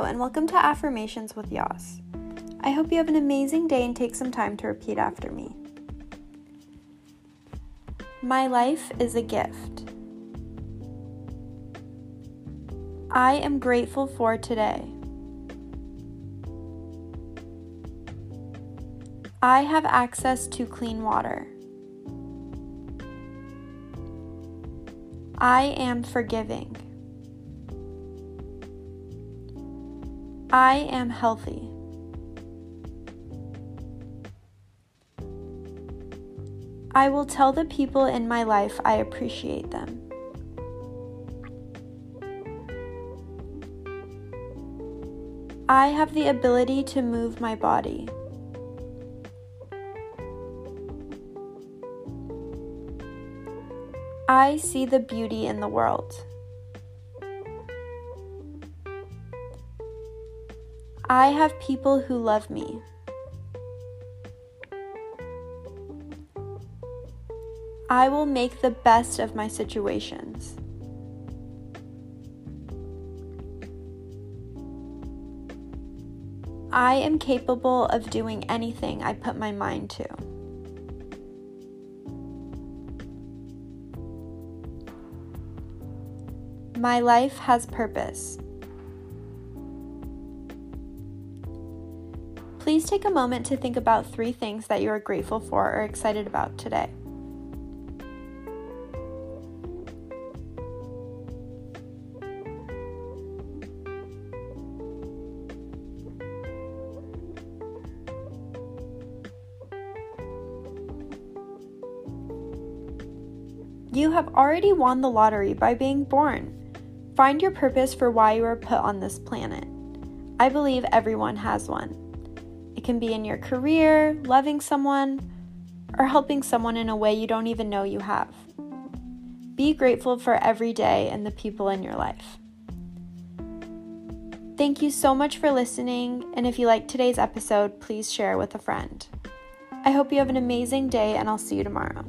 and welcome to Affirmations with Yas. I hope you have an amazing day and take some time to repeat after me. My life is a gift. I am grateful for today. I have access to clean water. I am forgiving. I am healthy. I will tell the people in my life I appreciate them. I have the ability to move my body. I see the beauty in the world. I have people who love me. I will make the best of my situations. I am capable of doing anything I put my mind to. My life has purpose. Please take a moment to think about three things that you are grateful for or excited about today. You have already won the lottery by being born. Find your purpose for why you are put on this planet. I believe everyone has one. It can be in your career, loving someone, or helping someone in a way you don't even know you have. Be grateful for every day and the people in your life. Thank you so much for listening, and if you liked today's episode, please share with a friend. I hope you have an amazing day, and I'll see you tomorrow.